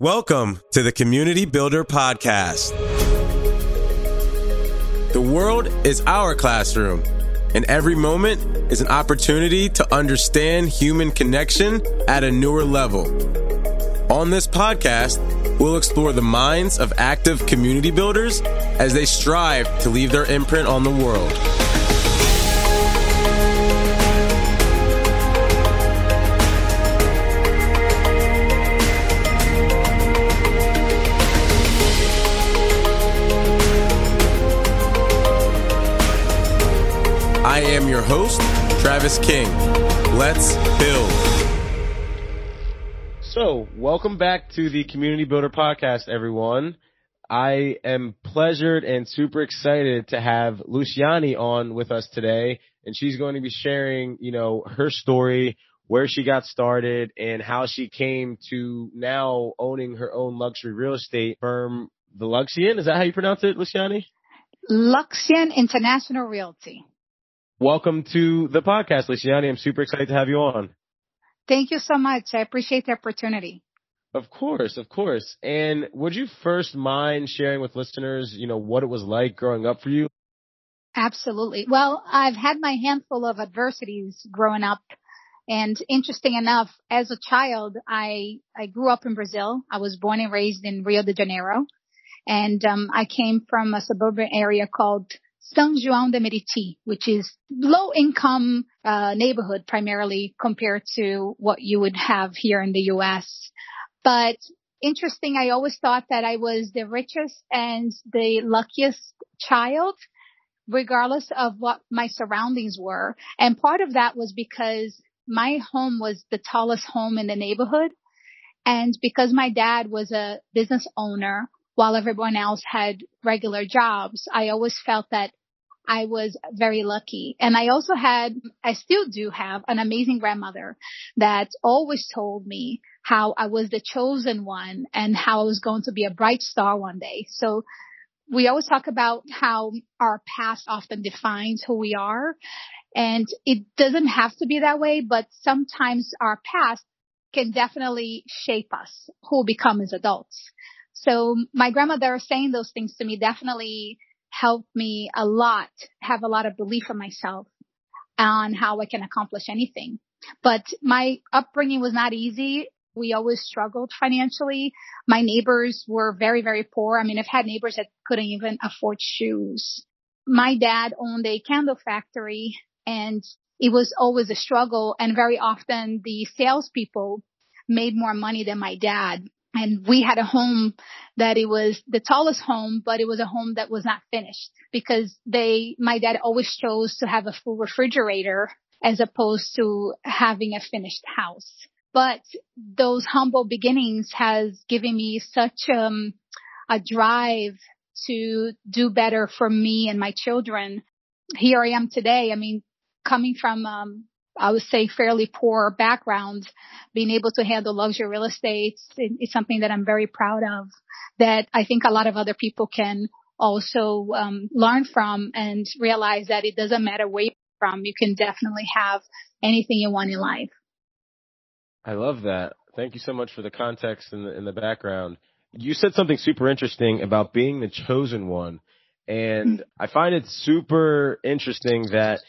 Welcome to the Community Builder Podcast. The world is our classroom, and every moment is an opportunity to understand human connection at a newer level. On this podcast, we'll explore the minds of active community builders as they strive to leave their imprint on the world. Host, Travis King. Let's build. So, welcome back to the Community Builder Podcast, everyone. I am pleasured and super excited to have Luciane on with us today, and she's going to be sharing, you know, her story, where she got started, and how she came to now owning her own luxury real estate firm, the Luxian. Is that how you pronounce it, Luciane? Luxian International Realty. Welcome to the podcast, Luciane. I'm super excited to have you on. Thank you so much. I appreciate the opportunity. Of course, of course. And would you first mind sharing with listeners, you know, what it was like growing up for you? Absolutely. Well, I've had my handful of adversities growing up. And interesting enough, as a child, I, I grew up in Brazil. I was born and raised in Rio de Janeiro. And, um, I came from a suburban area called São João de Meriti, which is low income uh, neighborhood primarily compared to what you would have here in the US. But interesting, I always thought that I was the richest and the luckiest child regardless of what my surroundings were. And part of that was because my home was the tallest home in the neighborhood. And because my dad was a business owner, while everyone else had regular jobs, I always felt that I was very lucky. And I also had, I still do have an amazing grandmother that always told me how I was the chosen one and how I was going to be a bright star one day. So we always talk about how our past often defines who we are. And it doesn't have to be that way, but sometimes our past can definitely shape us who become as adults. So my grandmother saying those things to me definitely helped me a lot, have a lot of belief in myself on how I can accomplish anything. But my upbringing was not easy. We always struggled financially. My neighbors were very, very poor. I mean, I've had neighbors that couldn't even afford shoes. My dad owned a candle factory and it was always a struggle and very often the salespeople made more money than my dad and we had a home that it was the tallest home, but it was a home that was not finished because they, my dad always chose to have a full refrigerator as opposed to having a finished house. But those humble beginnings has given me such um, a drive to do better for me and my children. Here I am today. I mean, coming from um, I would say fairly poor background, being able to handle luxury real estate is something that I'm very proud of that I think a lot of other people can also um, learn from and realize that it doesn't matter where you're from. You can definitely have anything you want in life. I love that. Thank you so much for the context and the, and the background. You said something super interesting about being the chosen one. And I find it super interesting that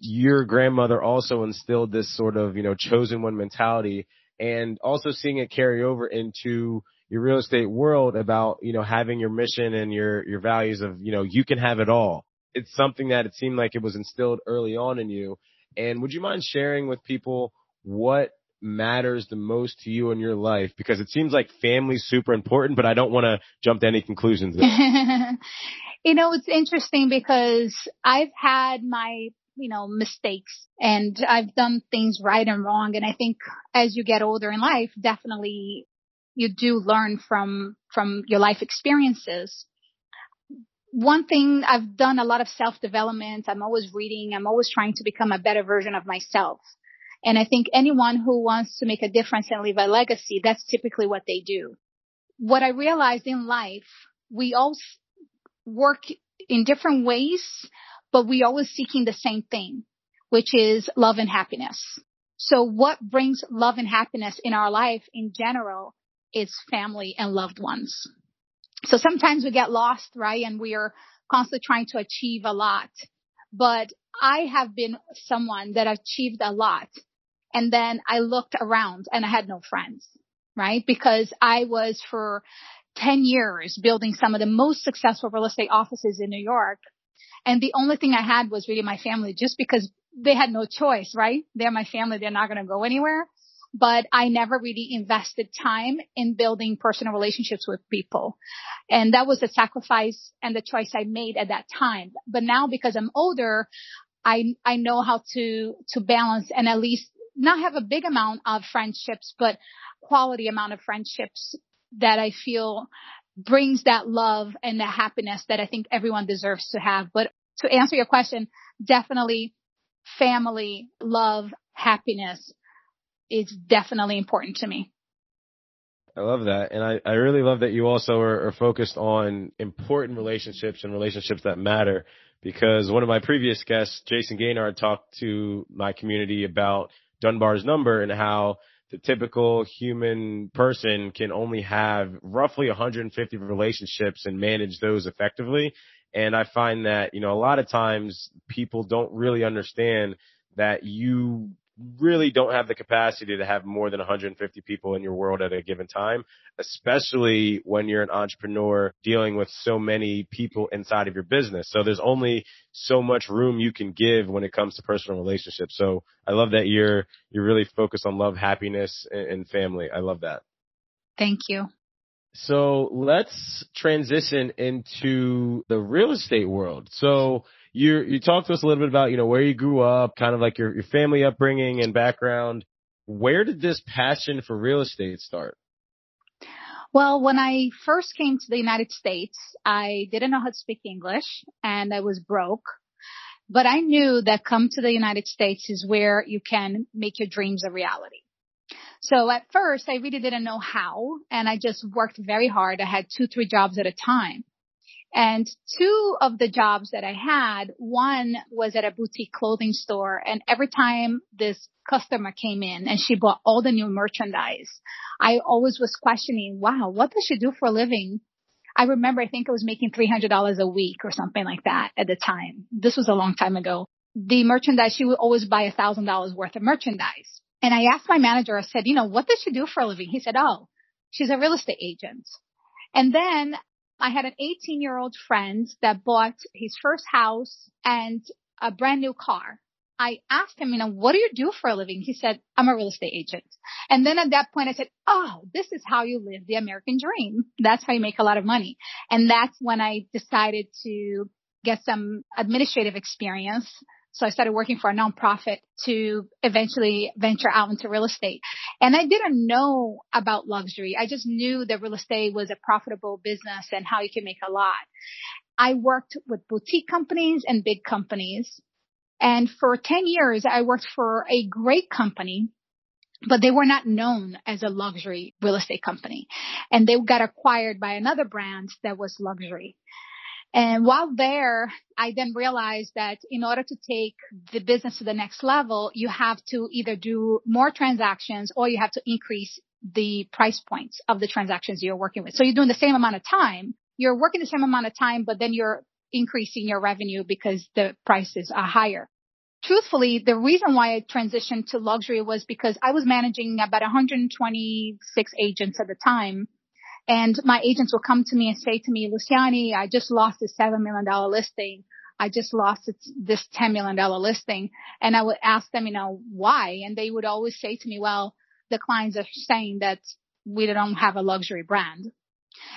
your grandmother also instilled this sort of, you know, chosen one mentality and also seeing it carry over into your real estate world about, you know, having your mission and your, your values of, you know, you can have it all. It's something that it seemed like it was instilled early on in you. And would you mind sharing with people what matters the most to you in your life? Because it seems like family's super important, but I don't want to jump to any conclusions. you know, it's interesting because I've had my you know, mistakes and I've done things right and wrong. And I think as you get older in life, definitely you do learn from, from your life experiences. One thing I've done a lot of self development. I'm always reading. I'm always trying to become a better version of myself. And I think anyone who wants to make a difference and leave a legacy, that's typically what they do. What I realized in life, we all work in different ways, but we always seeking the same thing, which is love and happiness. So what brings love and happiness in our life in general is family and loved ones. So sometimes we get lost, right? And we are constantly trying to achieve a lot. But I have been someone that achieved a lot. And then I looked around and I had no friends, right? Because I was for 10 years building some of the most successful real estate offices in New York. And the only thing I had was really my family just because they had no choice, right? They're my family. They're not going to go anywhere. But I never really invested time in building personal relationships with people. And that was the sacrifice and the choice I made at that time. But now because I'm older, I, I know how to, to balance and at least not have a big amount of friendships, but quality amount of friendships that I feel brings that love and the happiness that I think everyone deserves to have. But to answer your question, definitely family, love, happiness is definitely important to me. I love that. And I, I really love that you also are, are focused on important relationships and relationships that matter because one of my previous guests, Jason Gaynard, talked to my community about Dunbar's number and how the typical human person can only have roughly 150 relationships and manage those effectively. And I find that, you know, a lot of times people don't really understand that you really don't have the capacity to have more than 150 people in your world at a given time, especially when you're an entrepreneur dealing with so many people inside of your business. So there's only so much room you can give when it comes to personal relationships. So I love that you're, you're really focused on love, happiness and family. I love that. Thank you. So let's transition into the real estate world. So you you talked to us a little bit about you know where you grew up, kind of like your your family upbringing and background. Where did this passion for real estate start? Well, when I first came to the United States, I didn't know how to speak English and I was broke. But I knew that come to the United States is where you can make your dreams a reality. So at first I really didn't know how and I just worked very hard. I had two, three jobs at a time. And two of the jobs that I had, one was at a boutique clothing store and every time this customer came in and she bought all the new merchandise, I always was questioning, wow, what does she do for a living? I remember I think I was making $300 a week or something like that at the time. This was a long time ago. The merchandise, she would always buy a thousand dollars worth of merchandise. And I asked my manager, I said, you know, what does she do for a living? He said, oh, she's a real estate agent. And then I had an 18 year old friend that bought his first house and a brand new car. I asked him, you know, what do you do for a living? He said, I'm a real estate agent. And then at that point I said, oh, this is how you live the American dream. That's how you make a lot of money. And that's when I decided to get some administrative experience so I started working for a nonprofit to eventually venture out into real estate. And I didn't know about luxury. I just knew that real estate was a profitable business and how you can make a lot. I worked with boutique companies and big companies. And for 10 years, I worked for a great company but they were not known as a luxury real estate company. And they got acquired by another brand that was luxury. And while there, I then realized that in order to take the business to the next level, you have to either do more transactions or you have to increase the price points of the transactions you're working with. So you're doing the same amount of time. You're working the same amount of time, but then you're increasing your revenue because the prices are higher. Truthfully, the reason why I transitioned to luxury was because I was managing about 126 agents at the time and my agents will come to me and say to me, Luciane, I just lost a $7 million listing. I just lost this $10 million listing. And I would ask them, you know, why? And they would always say to me, well, the clients are saying that we don't have a luxury brand.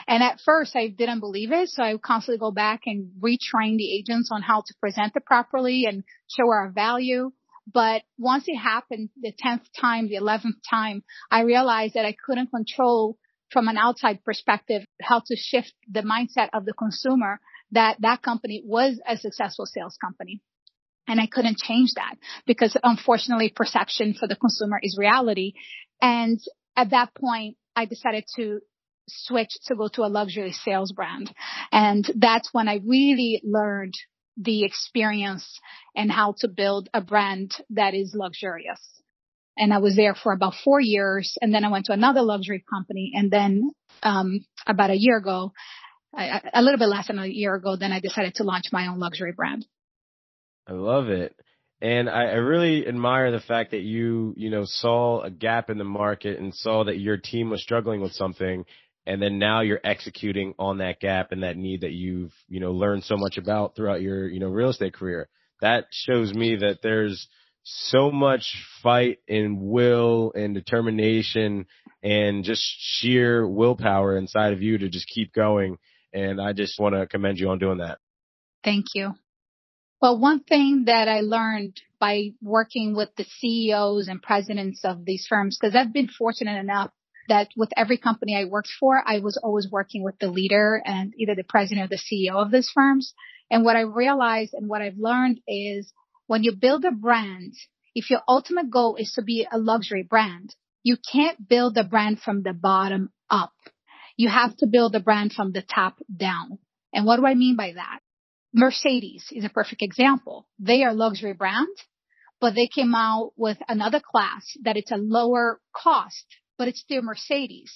And at first I didn't believe it. So I would constantly go back and retrain the agents on how to present it properly and show our value. But once it happened the 10th time, the 11th time, I realized that I couldn't control from an outside perspective, how to shift the mindset of the consumer that that company was a successful sales company. And I couldn't change that because unfortunately perception for the consumer is reality. And at that point, I decided to switch to go to a luxury sales brand. And that's when I really learned the experience and how to build a brand that is luxurious. And I was there for about four years. And then I went to another luxury company. And then, um, about a year ago, a little bit less than a year ago, then I decided to launch my own luxury brand. I love it. And I, I really admire the fact that you, you know, saw a gap in the market and saw that your team was struggling with something. And then now you're executing on that gap and that need that you've, you know, learned so much about throughout your, you know, real estate career. That shows me that there's so much fight and will and determination and just sheer willpower inside of you to just keep going. And I just want to commend you on doing that. Thank you. Well, one thing that I learned by working with the CEOs and presidents of these firms, because I've been fortunate enough that with every company I worked for, I was always working with the leader and either the president or the CEO of these firms. And what I realized and what I've learned is when you build a brand, if your ultimate goal is to be a luxury brand, you can't build a brand from the bottom up. You have to build a brand from the top down. And what do I mean by that? Mercedes is a perfect example. They are luxury brand, but they came out with another class that it's a lower cost, but it's still Mercedes.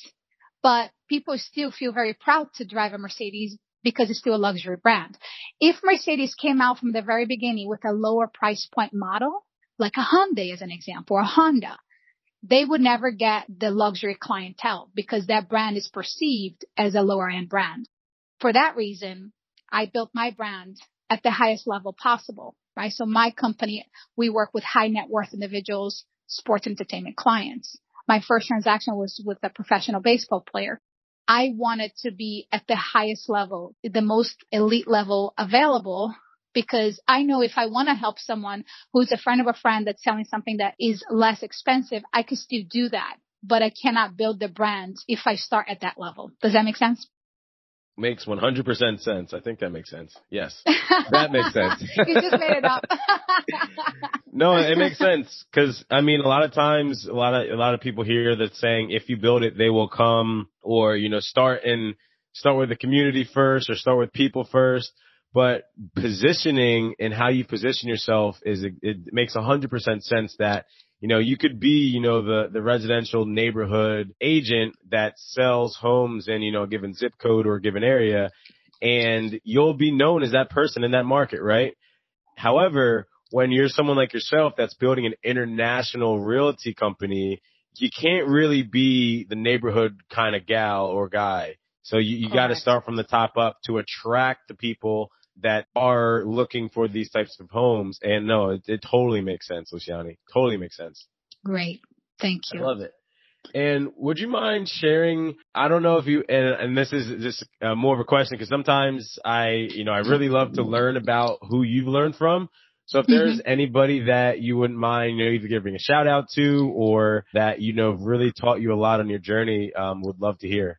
But people still feel very proud to drive a Mercedes because it's still a luxury brand. If Mercedes came out from the very beginning with a lower price point model, like a Hyundai as an example, or a Honda, they would never get the luxury clientele because that brand is perceived as a lower end brand. For that reason, I built my brand at the highest level possible, right? So my company, we work with high net worth individuals, sports entertainment clients. My first transaction was with a professional baseball player. I wanted to be at the highest level, the most elite level available because I know if I want to help someone who's a friend of a friend that's selling something that is less expensive, I could still do that. But I cannot build the brand if I start at that level. Does that make sense? Makes 100% sense. I think that makes sense. Yes. That makes sense. you just made it up. no, it makes sense. Cause I mean, a lot of times, a lot of, a lot of people hear that saying, if you build it, they will come or, you know, start and start with the community first or start with people first. But positioning and how you position yourself is, it, it makes 100% sense that you know, you could be, you know, the, the residential neighborhood agent that sells homes in, you know, a given zip code or a given area and you'll be known as that person in that market, right? However, when you're someone like yourself that's building an international realty company, you can't really be the neighborhood kind of gal or guy. So you, you got to start from the top up to attract the people that are looking for these types of homes. And no, it, it totally makes sense, Luciane. Totally makes sense. Great. Thank you. I love it. And would you mind sharing? I don't know if you, and, and this is just uh, more of a question because sometimes I, you know, I really love to learn about who you've learned from. So if there's mm-hmm. anybody that you wouldn't mind, you know, either giving a shout out to or that, you know, really taught you a lot on your journey, um, would love to hear.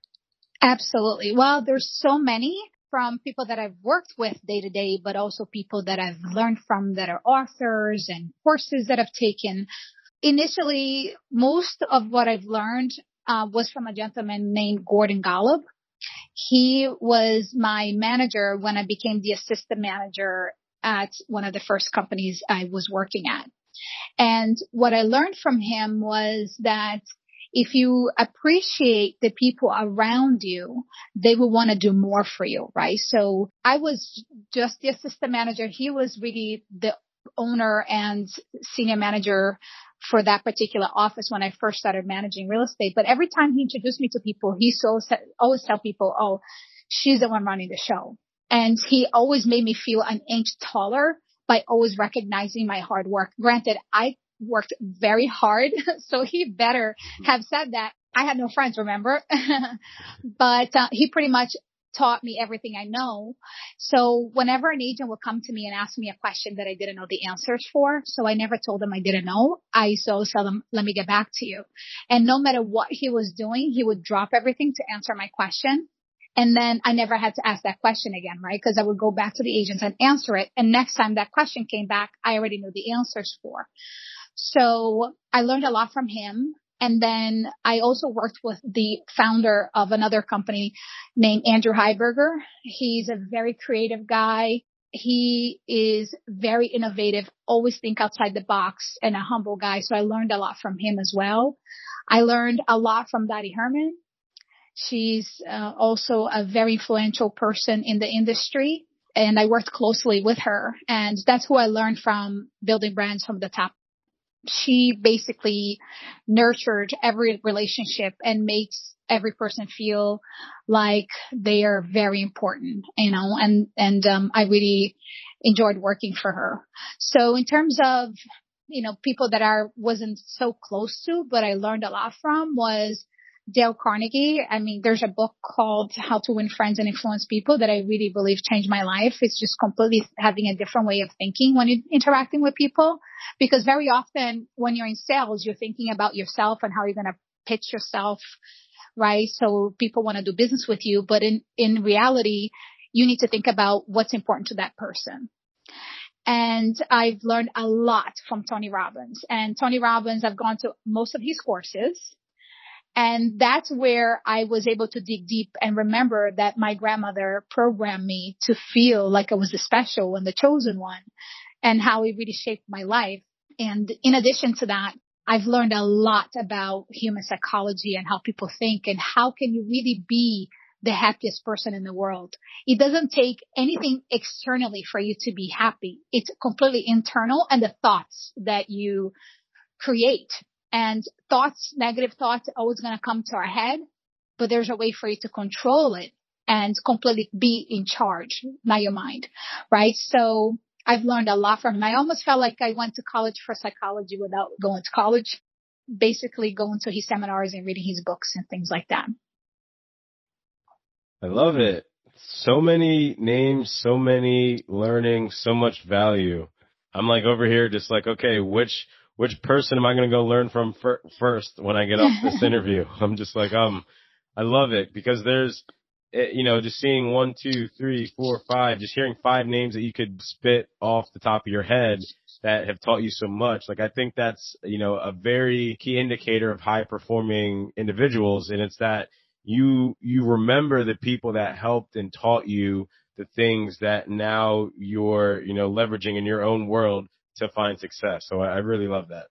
Absolutely. Well, there's so many from people that I've worked with day to day, but also people that I've learned from that are authors and courses that I've taken. Initially, most of what I've learned uh, was from a gentleman named Gordon Golub. He was my manager when I became the assistant manager at one of the first companies I was working at. And what I learned from him was that if you appreciate the people around you, they will want to do more for you, right? So I was just the assistant manager. He was really the owner and senior manager for that particular office when I first started managing real estate. But every time he introduced me to people, he so always tell people, "Oh, she's the one running the show," and he always made me feel an inch taller by always recognizing my hard work. Granted, I worked very hard. so he better have said that. I had no friends, remember? but uh, he pretty much taught me everything I know. So whenever an agent would come to me and ask me a question that I didn't know the answers for, so I never told them I didn't know. I used to tell them, let me get back to you. And no matter what he was doing, he would drop everything to answer my question. And then I never had to ask that question again, right? Because I would go back to the agents and answer it. And next time that question came back, I already knew the answers for. So I learned a lot from him. And then I also worked with the founder of another company named Andrew Heiberger. He's a very creative guy. he is very innovative, always think outside the box and a humble guy. So I learned a lot from him as well. I learned a lot from Dottie Herman. She's uh, also a very influential person in the industry and I worked closely with her and that's who I learned from building brands from the top. She basically nurtured every relationship and makes every person feel like they are very important, you know, and, and, um, I really enjoyed working for her. So in terms of, you know, people that I wasn't so close to, but I learned a lot from was Dale Carnegie. I mean, there's a book called How to Win Friends and Influence People that I really believe changed my life. It's just completely having a different way of thinking when you're interacting with people. Because very often when you're in sales, you're thinking about yourself and how you're going to pitch yourself, right? So people want to do business with you. But in, in reality, you need to think about what's important to that person. And I've learned a lot from Tony Robbins and Tony Robbins, I've gone to most of his courses and that's where I was able to dig deep and remember that my grandmother programmed me to feel like I was the special and the chosen one and how it really shaped my life. And in addition to that, I've learned a lot about human psychology and how people think and how can you really be the happiest person in the world. It doesn't take anything externally for you to be happy. It's completely internal and the thoughts that you create and thoughts, negative thoughts always going to come to our head, but there's a way for you to control it and completely be in charge, not your mind, right? So I've learned a lot from him. I almost felt like I went to college for psychology without going to college, basically going to his seminars and reading his books and things like that. I love it. So many names, so many learning, so much value. I'm like over here just like, okay, which, which person am I going to go learn from fir- first when I get off this interview? I'm just like, um, I love it because there's, eh, you know, just seeing one, two, three, four, five, just hearing five names that you could spit off the top of your head that have taught you so much. Like I think that's, you know, a very key indicator of high performing individuals. And it's that you, you remember the people that helped and taught you the things that now you're, you know, leveraging in your own world to find success. So I, I really love that.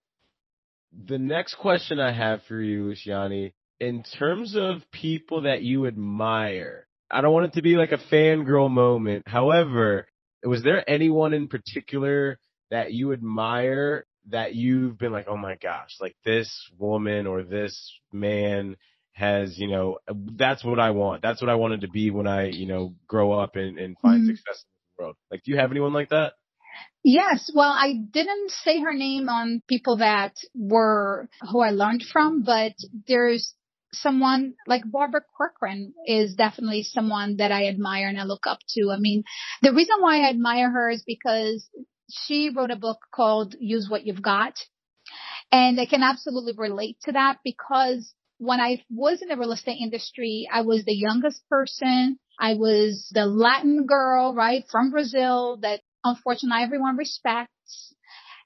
The next question I have for you, Luciane, in terms of people that you admire, I don't want it to be like a fangirl moment. However, was there anyone in particular that you admire that you've been like, oh my gosh, like this woman or this man has, you know, that's what I want. That's what I wanted to be when I, you know, grow up and, and find mm-hmm. success in the world. Like, do you have anyone like that? Yes. Well, I didn't say her name on people that were who I learned from, but there's someone like Barbara Corcoran is definitely someone that I admire and I look up to. I mean, the reason why I admire her is because she wrote a book called Use What You've Got. And I can absolutely relate to that because when I was in the real estate industry, I was the youngest person. I was the Latin girl, right, from Brazil that unfortunately everyone respects.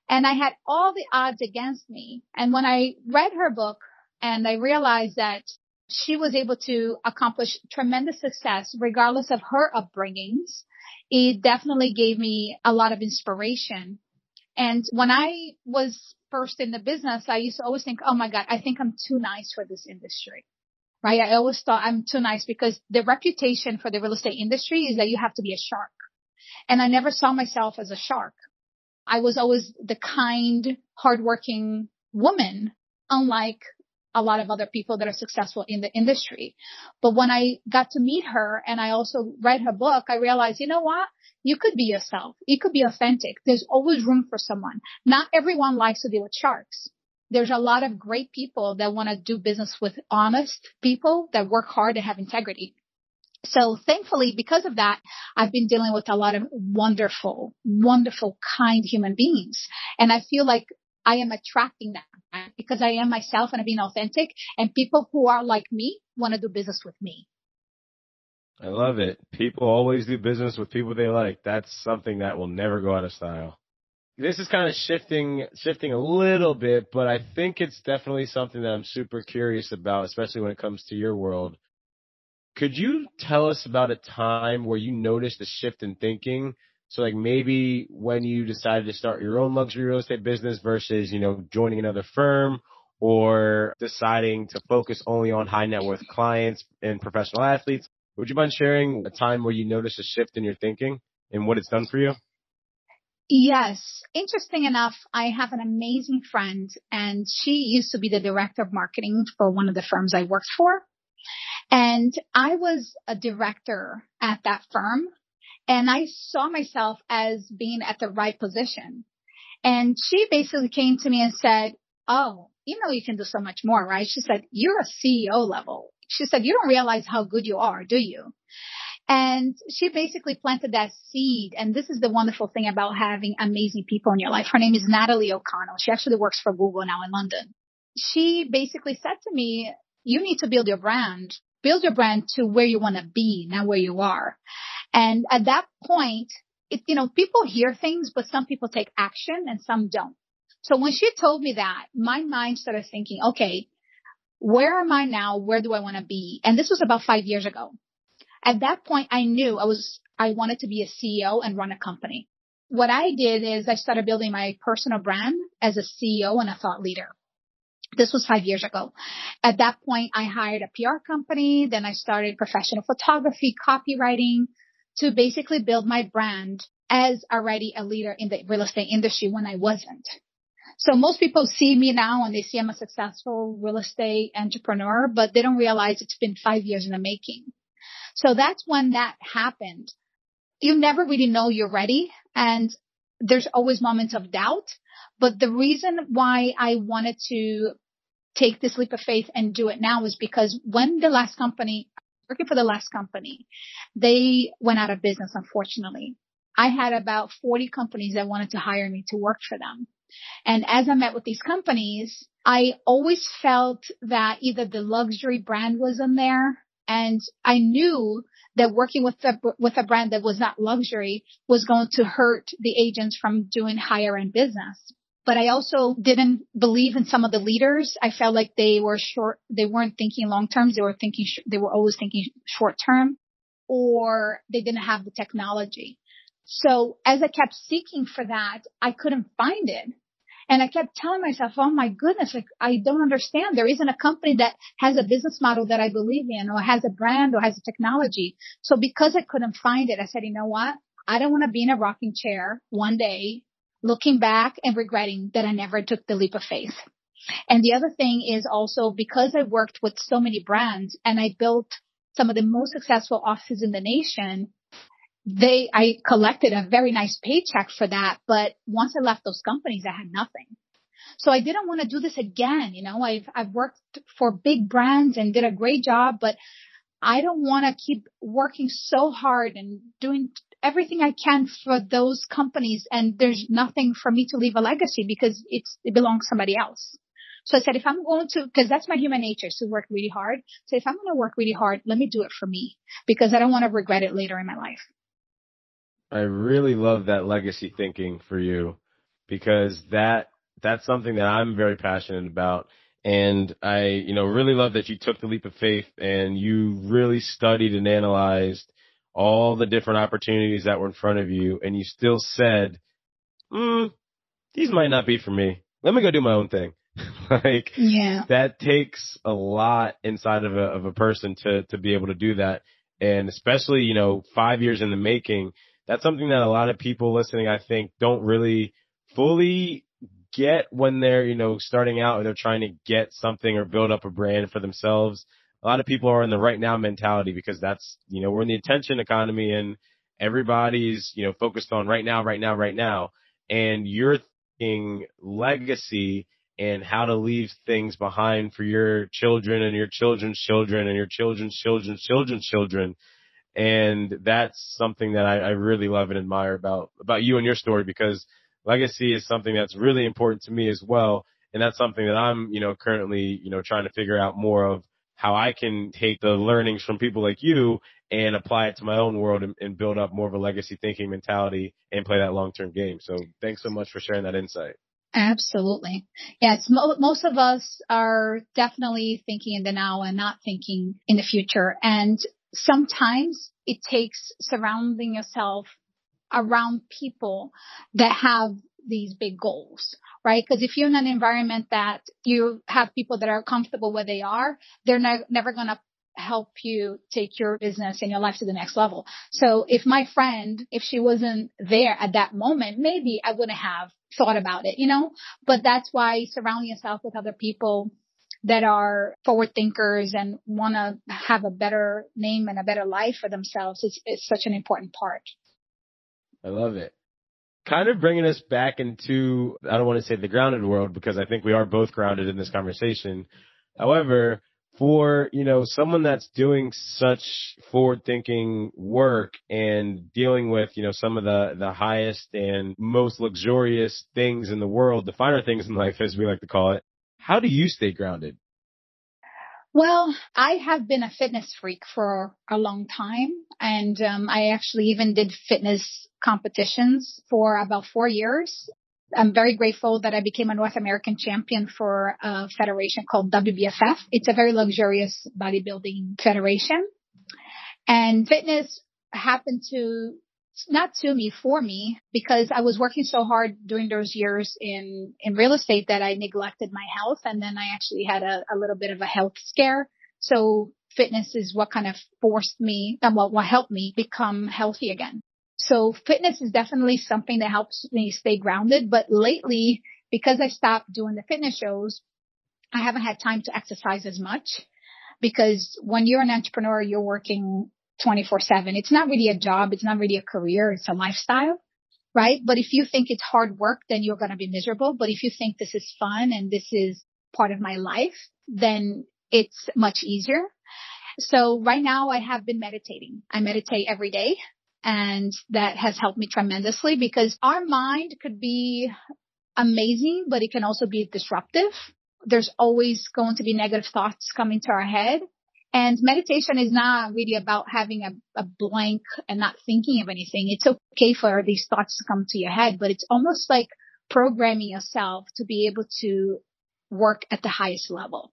And I had all the odds against me. And when I read her book and I realized that she was able to accomplish tremendous success regardless of her upbringings, it definitely gave me a lot of inspiration. And when I was first in the business, I used to always think, oh my God, I think I'm too nice for this industry. Right? I always thought I'm too nice because the reputation for the real estate industry is that you have to be a shark. And I never saw myself as a shark. I was always the kind, hardworking woman, unlike a lot of other people that are successful in the industry. But when I got to meet her and I also read her book, I realized, you know what? You could be yourself. You could be authentic. There's always room for someone. Not everyone likes to deal with sharks. There's a lot of great people that want to do business with honest people that work hard and have integrity. So thankfully, because of that, I've been dealing with a lot of wonderful, wonderful, kind human beings. And I feel like I am attracting that because I am myself and I'm being authentic and people who are like me want to do business with me. I love it. People always do business with people they like. That's something that will never go out of style. This is kind of shifting, shifting a little bit, but I think it's definitely something that I'm super curious about, especially when it comes to your world. Could you tell us about a time where you noticed a shift in thinking So like maybe when you decided to start your own luxury real estate business versus, you know, joining another firm or deciding to focus only on high net worth clients and professional athletes. Would you mind sharing a time where you noticed a shift in your thinking and what it's done for you? Yes. Interesting enough, I have an amazing friend and she used to be the director of marketing for one of the firms I worked for. And I was a director at that firm and I saw myself as being at the right position. And she basically came to me and said, Oh, you know, you can do so much more, right? She said, you're a CEO level. She said, you don't realize how good you are, do you? And she basically planted that seed. And this is the wonderful thing about having amazing people in your life. Her name is Natalie O'Connell. She actually works for Google now in London. She basically said to me, you need to build your brand, build your brand to where you want to be, not where you are. And at that point, it, you know, people hear things, but some people take action and some don't. So when she told me that, my mind started thinking, okay, where am I now? Where do I want to be? And this was about five years ago. At that point, I knew I was, I wanted to be a CEO and run a company. What I did is I started building my personal brand as a CEO and a thought leader. This was five years ago. At that point, I hired a PR company. Then I started professional photography, copywriting to basically build my brand as already a leader in the real estate industry when I wasn't. So most people see me now and they see I'm a successful real estate entrepreneur, but they don't realize it's been five years in the making. So that's when that happened. You never really know you're ready and there's always moments of doubt. But the reason why I wanted to take this leap of faith and do it now is because when the last company, working for the last company, they went out of business, unfortunately. I had about 40 companies that wanted to hire me to work for them. And as I met with these companies, I always felt that either the luxury brand was in there and I knew that working with a, with a brand that was not luxury was going to hurt the agents from doing higher end business. But I also didn't believe in some of the leaders. I felt like they were short, they weren't thinking long term. They were thinking, they were always thinking short term or they didn't have the technology. So as I kept seeking for that, I couldn't find it. And I kept telling myself, oh my goodness, like I don't understand. There isn't a company that has a business model that I believe in or has a brand or has a technology. So because I couldn't find it, I said, you know what? I don't want to be in a rocking chair one day looking back and regretting that I never took the leap of faith. And the other thing is also because I worked with so many brands and I built some of the most successful offices in the nation, they, I collected a very nice paycheck for that. But once I left those companies, I had nothing. So I didn't want to do this again. You know, I've, I've worked for big brands and did a great job, but I don't want to keep working so hard and doing everything I can for those companies. And there's nothing for me to leave a legacy because it's, it belongs to somebody else. So I said, if I'm going to, because that's my human nature to work really hard. So if I'm going to work really hard, let me do it for me because I don't want to regret it later in my life. I really love that legacy thinking for you because that that's something that I'm very passionate about. And I, you know, really love that you took the leap of faith and you really studied and analyzed all the different opportunities that were in front of you and you still said, hmm, these might not be for me. Let me go do my own thing. like, yeah, that takes a lot inside of a, of a person to, to be able to do that. And especially, you know, five years in the making, that's something that a lot of people listening, I think, don't really fully get when they're, you know, starting out or they're trying to get something or build up a brand for themselves. A lot of people are in the right now mentality because that's, you know, we're in the attention economy and everybody's, you know, focused on right now, right now, right now. And you're thinking legacy and how to leave things behind for your children and your children's children and your children's children's children's children and that's something that I, I really love and admire about, about you and your story because legacy is something that's really important to me as well. And that's something that I'm, you know, currently, you know, trying to figure out more of how I can take the learnings from people like you and apply it to my own world and, and build up more of a legacy thinking mentality and play that long term game. So thanks so much for sharing that insight. Absolutely. Yes. most of us are definitely thinking in the now and not thinking in the future. And sometimes it takes surrounding yourself around people that have these big goals, right? Because if you're in an environment that you have people that are comfortable where they are, they're ne- never going to help you take your business and your life to the next level. So if my friend, if she wasn't there at that moment, maybe I wouldn't have thought about it, you know, but that's why surrounding yourself with other people that are forward thinkers and want to have a better name and a better life for themselves is, is such an important part. I love it. Kind of bringing us back into, I don't want to say the grounded world because I think we are both grounded in this conversation. However, for, you know, someone that's doing such forward thinking work and dealing with, you know, some of the, the highest and most luxurious things in the world, the finer things in life, as we like to call it, how do you stay grounded? Well, I have been a fitness freak for a long time and um, I actually even did fitness competitions for about four years. I'm very grateful that I became a North American champion for a federation called WBFF. It's a very luxurious bodybuilding federation. And fitness happened to not to me, for me, because I was working so hard during those years in, in real estate that I neglected my health. And then I actually had a, a little bit of a health scare. So fitness is what kind of forced me and what, what helped me become healthy again. So fitness is definitely something that helps me stay grounded. But lately, because I stopped doing the fitness shows, I haven't had time to exercise as much because when you're an entrepreneur, you're working 24 seven. It's not really a job. It's not really a career. It's a lifestyle, right? But if you think it's hard work, then you're going to be miserable. But if you think this is fun and this is part of my life, then it's much easier. So right now I have been meditating. I meditate every day and that has helped me tremendously because our mind could be amazing, but it can also be disruptive. There's always going to be negative thoughts coming to our head. And meditation is not really about having a, a blank and not thinking of anything. It's okay for these thoughts to come to your head, but it's almost like programming yourself to be able to work at the highest level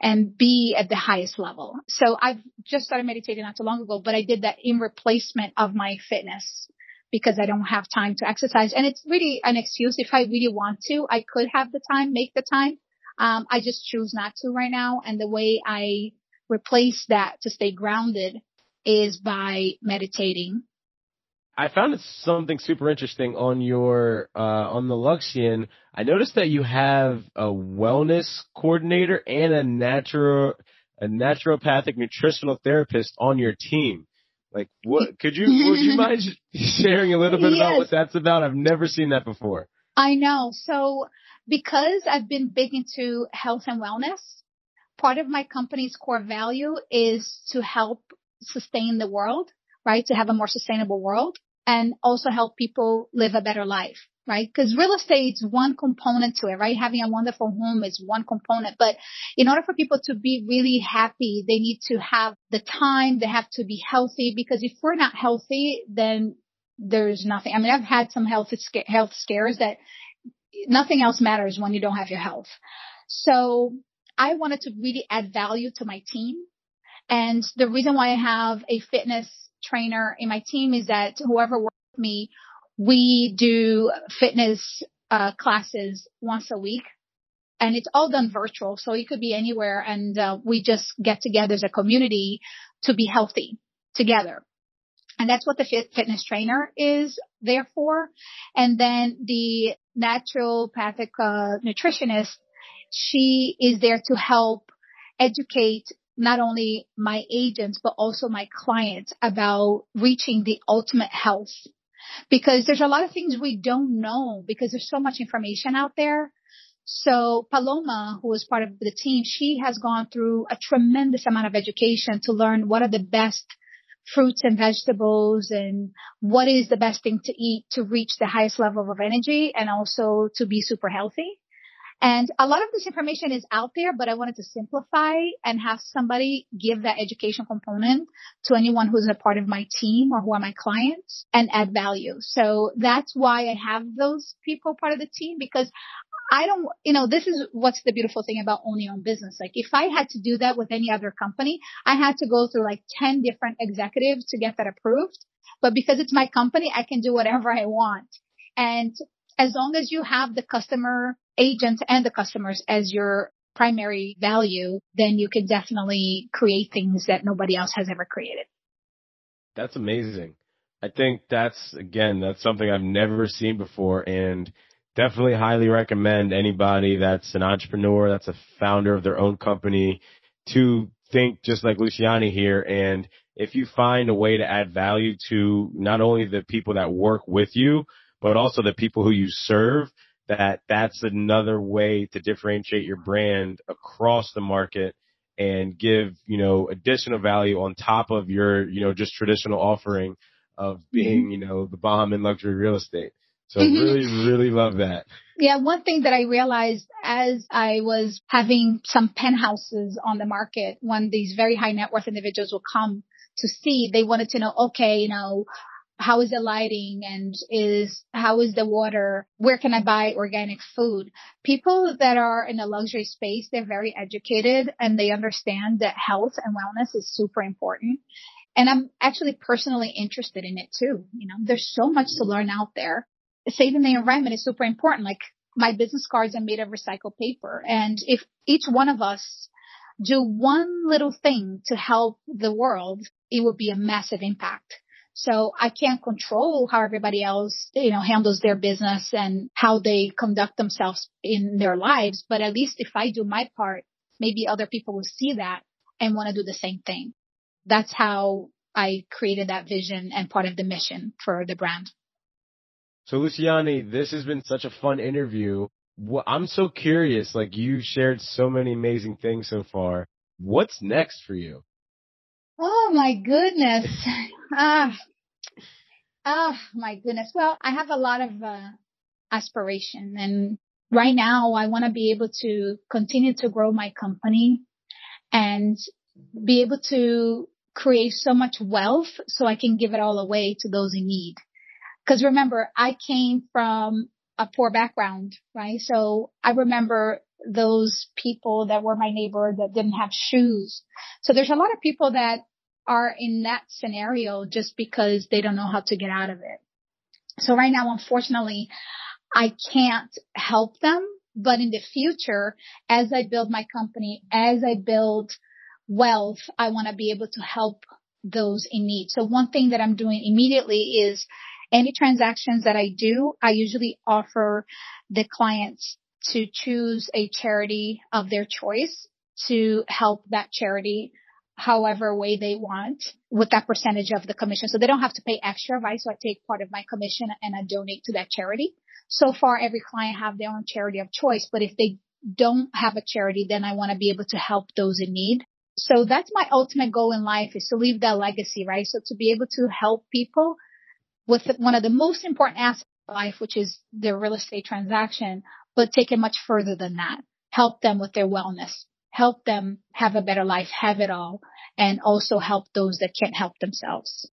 and be at the highest level. So I've just started meditating not too long ago, but I did that in replacement of my fitness because I don't have time to exercise. And it's really an excuse. If I really want to, I could have the time, make the time. Um, I just choose not to right now. And the way I replace that to stay grounded is by meditating. I found something super interesting on your uh, on the Luxian. I noticed that you have a wellness coordinator and a natural a naturopathic nutritional therapist on your team. Like, what could you would you mind sharing a little bit yes. about what that's about? I've never seen that before. I know. So because I've been big into health and wellness, part of my company's core value is to help sustain the world, right? To have a more sustainable world and also help people live a better life, right? Because real estate is one component to it, right? Having a wonderful home is one component, but in order for people to be really happy, they need to have the time, they have to be healthy because if we're not healthy, then there's nothing. I mean, I've had some health, health scares that nothing else matters when you don't have your health. So I wanted to really add value to my team. And the reason why I have a fitness trainer in my team is that whoever works with me, we do fitness uh, classes once a week and it's all done virtual. So it could be anywhere. And uh, we just get together as a community to be healthy together. And that's what the fit, fitness trainer is there for. And then the naturopathic uh, nutritionist she is there to help educate not only my agents, but also my clients about reaching the ultimate health. Because there's a lot of things we don't know because there's so much information out there. So Paloma, who is part of the team, she has gone through a tremendous amount of education to learn what are the best fruits and vegetables and what is the best thing to eat to reach the highest level of energy and also to be super healthy. And a lot of this information is out there, but I wanted to simplify and have somebody give that education component to anyone who's a part of my team or who are my clients and add value. So that's why I have those people part of the team because I don't, you know, this is what's the beautiful thing about owning your own business. Like if I had to do that with any other company, I had to go through like 10 different executives to get that approved. but because it's my company, I can do whatever I want. And as long as you have the customer agent and the customers as your primary value, then you can definitely create things that nobody else has ever created. That's amazing. I think that's again, that's something I've never seen before and definitely highly recommend anybody that's an entrepreneur, that's a founder of their own company to think just like Luciane here. And if you find a way to add value to not only the people that work with you, but also the people who you serve, that that's another way to differentiate your brand across the market and give, you know, additional value on top of your, you know, just traditional offering of being, mm-hmm. you know, the bomb in luxury real estate. So mm-hmm. really, really love that. Yeah, one thing that I realized as I was having some penthouses on the market, when these very high net worth individuals will come to see, they wanted to know, okay, you know, how is the lighting and is how is the water? Where can i buy organic food? People that are in a luxury space they're very educated and they understand that health and wellness is super important. And i'm actually personally interested in it too. You know there's so much to learn out there. Saving the environment is super important. Like my business cards are made of recycled paper. And if each one of us do one little thing to help the world it would be a massive impact so I can't control how everybody else, you know, handles their business and how they conduct themselves in their lives. But at least if I do my part, maybe other people will see that and want to do the same thing. That's how I created that vision and part of the mission for the brand. So Luciane, this has been such a fun interview. I'm so curious, like you shared so many amazing things so far. What's next for you? Oh my goodness. Ah, oh my goodness. Well, I have a lot of uh, aspiration and right now I want to be able to continue to grow my company and be able to create so much wealth so I can give it all away to those in need. Cause remember, I came from a poor background, right? So I remember those people that were my neighbor that didn't have shoes. So there's a lot of people that are in that scenario just because they don't know how to get out of it. So right now, unfortunately, I can't help them, but in the future, as I build my company, as I build wealth, I want to be able to help those in need. So one thing that I'm doing immediately is any transactions that I do, I usually offer the clients to choose a charity of their choice to help that charity however way they want with that percentage of the commission. So they don't have to pay extra, right? So I take part of my commission and I donate to that charity. So far, every client have their own charity of choice, but if they don't have a charity, then I want to be able to help those in need. So that's my ultimate goal in life is to leave that legacy, right? So to be able to help people with one of the most important aspects of life, which is their real estate transaction, but take it much further than that. Help them with their wellness, help them have a better life, have it all, and also help those that can't help themselves.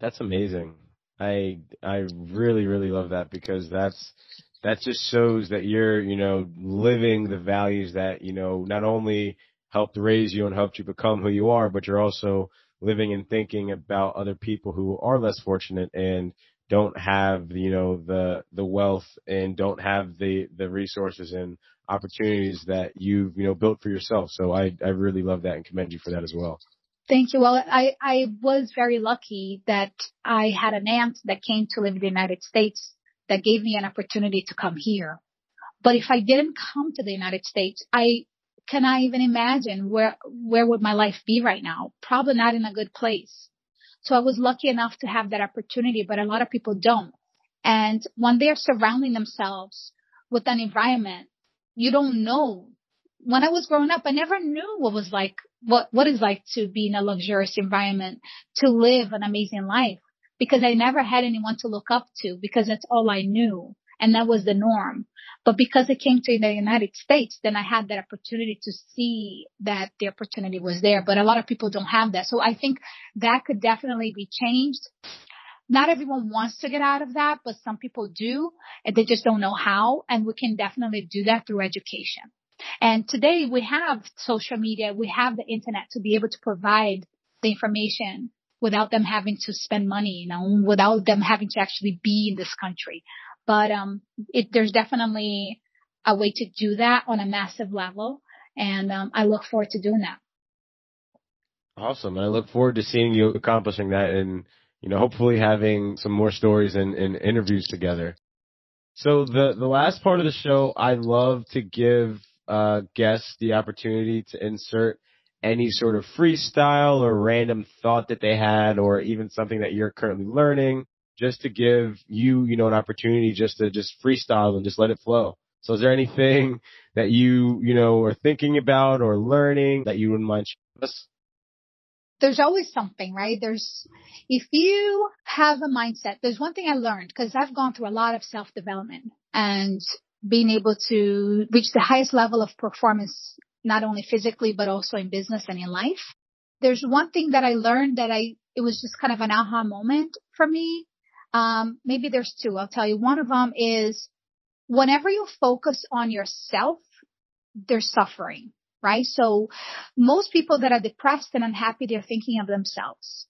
That's amazing. I I really really love that because that's that just shows that you're you know living the values that you know not only helped raise you and helped you become who you are, but you're also living and thinking about other people who are less fortunate and don't have you know the the wealth and don't have the the resources and opportunities that you've, you know, built for yourself. So I, I really love that and commend you for that as well. Thank you. Well, I, I was very lucky that I had an aunt that came to live in the United States that gave me an opportunity to come here. But if I didn't come to the United States, I can I even imagine where, where would my life be right now? Probably not in a good place. So I was lucky enough to have that opportunity, but a lot of people don't. And when they're surrounding themselves with an environment you don't know. When I was growing up, I never knew what was like, what, what is like to be in a luxurious environment, to live an amazing life because I never had anyone to look up to because that's all I knew. And that was the norm. But because I came to the United States, then I had that opportunity to see that the opportunity was there. But a lot of people don't have that. So I think that could definitely be changed not everyone wants to get out of that, but some people do, and they just don't know how. And we can definitely do that through education. And today we have social media, we have the internet to be able to provide the information without them having to spend money, you know, without them having to actually be in this country. But, um, it, there's definitely a way to do that on a massive level. And, um, I look forward to doing that. Awesome. I look forward to seeing you accomplishing that and, you know, hopefully having some more stories and, and interviews together. So the, the last part of the show, I love to give, uh, guests the opportunity to insert any sort of freestyle or random thought that they had or even something that you're currently learning just to give you, you know, an opportunity just to just freestyle and just let it flow. So is there anything that you, you know, are thinking about or learning that you wouldn't mind sharing with us? There's always something, right? There's, if you have a mindset, there's one thing I learned because I've gone through a lot of self development and being able to reach the highest level of performance, not only physically, but also in business and in life. There's one thing that I learned that I, it was just kind of an aha moment for me. Um, maybe there's two. I'll tell you. One of them is whenever you focus on yourself, there's suffering, right? So most people that are depressed and unhappy, they're thinking of themselves.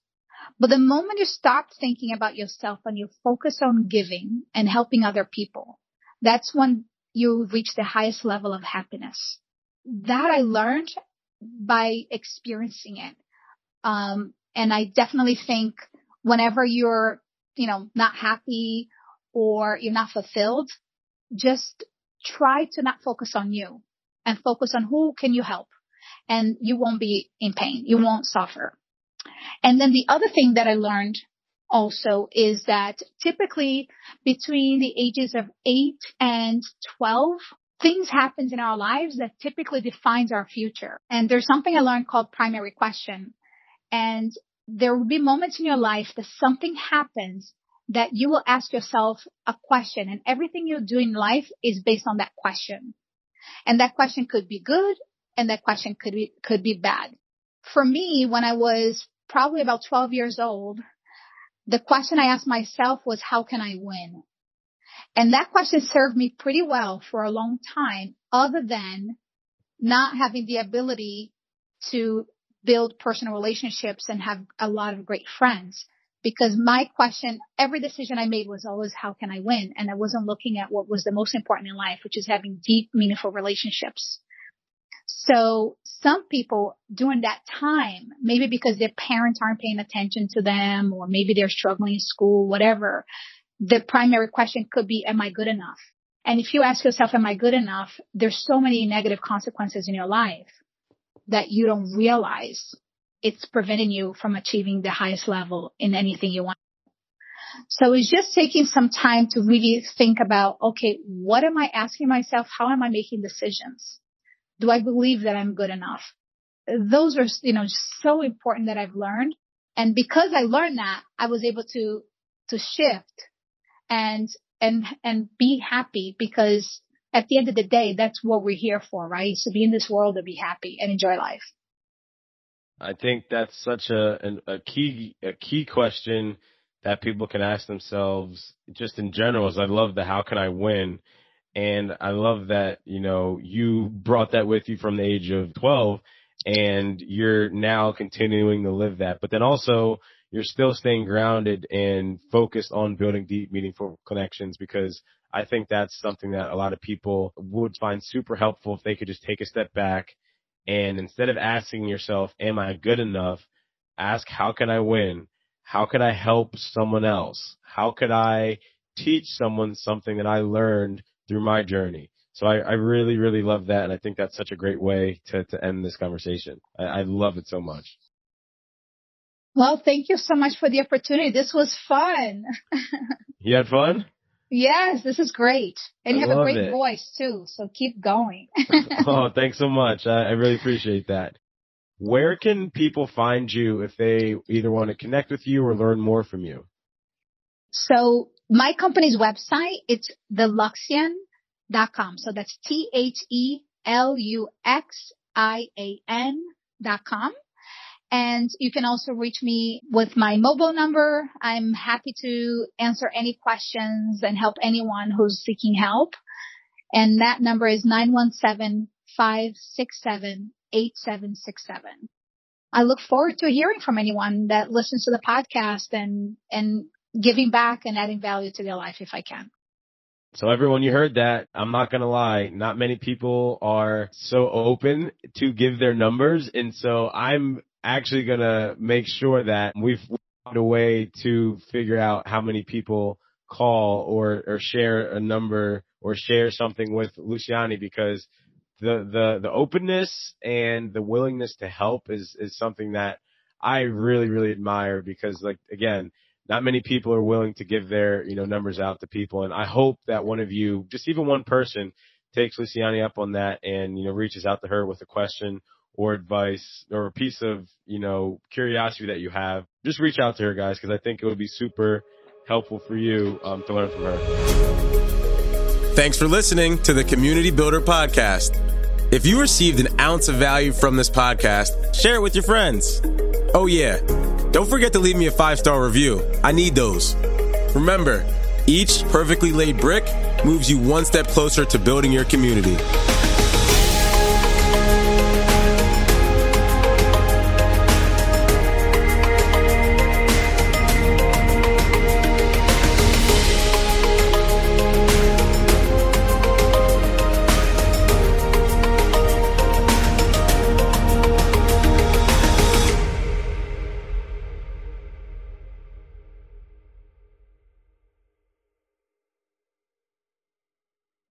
But the moment you stop thinking about yourself and you focus on giving and helping other people, that's when you reach the highest level of happiness. That I learned by experiencing it. Um, and I definitely think whenever you're, you know, not happy or you're not fulfilled, just try to not focus on you and focus on who can you help and you won't be in pain. You won't suffer. And then the other thing that I learned also is that typically between the ages of 8 and 12, things happen in our lives that typically defines our future. And there's something I learned called primary question. And there will be moments in your life that something happens that you will ask yourself a question and everything you do in life is based on that question. And that question could be good and that question could be, could be bad. For me, when I was probably about 12 years old, the question I asked myself was, how can I win? And that question served me pretty well for a long time, other than not having the ability to build personal relationships and have a lot of great friends. Because my question, every decision I made was always, how can I win? And I wasn't looking at what was the most important in life, which is having deep, meaningful relationships. So some people during that time, maybe because their parents aren't paying attention to them or maybe they're struggling in school, whatever, the primary question could be, am I good enough? And if you ask yourself, am I good enough? There's so many negative consequences in your life that you don't realize it's preventing you from achieving the highest level in anything you want. So it's just taking some time to really think about, okay, what am I asking myself? How am I making decisions? Do I believe that I'm good enough? Those are, you know, so important that I've learned. And because I learned that, I was able to, to shift and, and, and be happy because at the end of the day, that's what we're here for, right? To be in this world and be happy and enjoy life. I think that's such a, a key, a key question that people can ask themselves just in general is I love the how can I win? And I love that, you know, you brought that with you from the age of 12 and you're now continuing to live that. But then also you're still staying grounded and focused on building deep, meaningful connections because I think that's something that a lot of people would find super helpful if they could just take a step back and instead of asking yourself, am I good enough? Ask, how can I win? How could I help someone else? How could I teach someone something that I learned through my journey. So I, I really, really love that. And I think that's such a great way to, to end this conversation. I, I love it so much. Well, thank you so much for the opportunity. This was fun. you had fun? Yes, this is great. And you have a great it. voice too. So keep going. oh, thanks so much. I, I really appreciate that. Where can people find you if they either want to connect with you or learn more from you? So my company's website, it's theluxian.com. So that's T-H-E-L-U-X-I-A-N dot com. And you can also reach me with my mobile number. I'm happy to answer any questions and help anyone who's seeking help. And that number is 917 567 8767. I look forward to hearing from anyone that listens to the podcast and, and giving back and adding value to their life if I can. So everyone, you heard that. I'm not going to lie. Not many people are so open to give their numbers. And so I'm actually to make sure that we've found a way to figure out how many people call or, or share a number or share something with Luciane because the, the, the openness and the willingness to help is, is something that I really, really admire because like, again, not many people are willing to give their, you know, numbers out to people. And I hope that one of you, just even one person takes Luciane up on that and, you know, reaches out to her with a question or advice or a piece of, you know, curiosity that you have. Just reach out to her guys because I think it would be super helpful for you um, to learn from her. Thanks for listening to the Community Builder Podcast. If you received an ounce of value from this podcast, share it with your friends. Oh, yeah. Don't forget to leave me a five star review. I need those. Remember, each perfectly laid brick moves you one step closer to building your community.